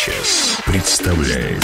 Санчес представляет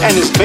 and it's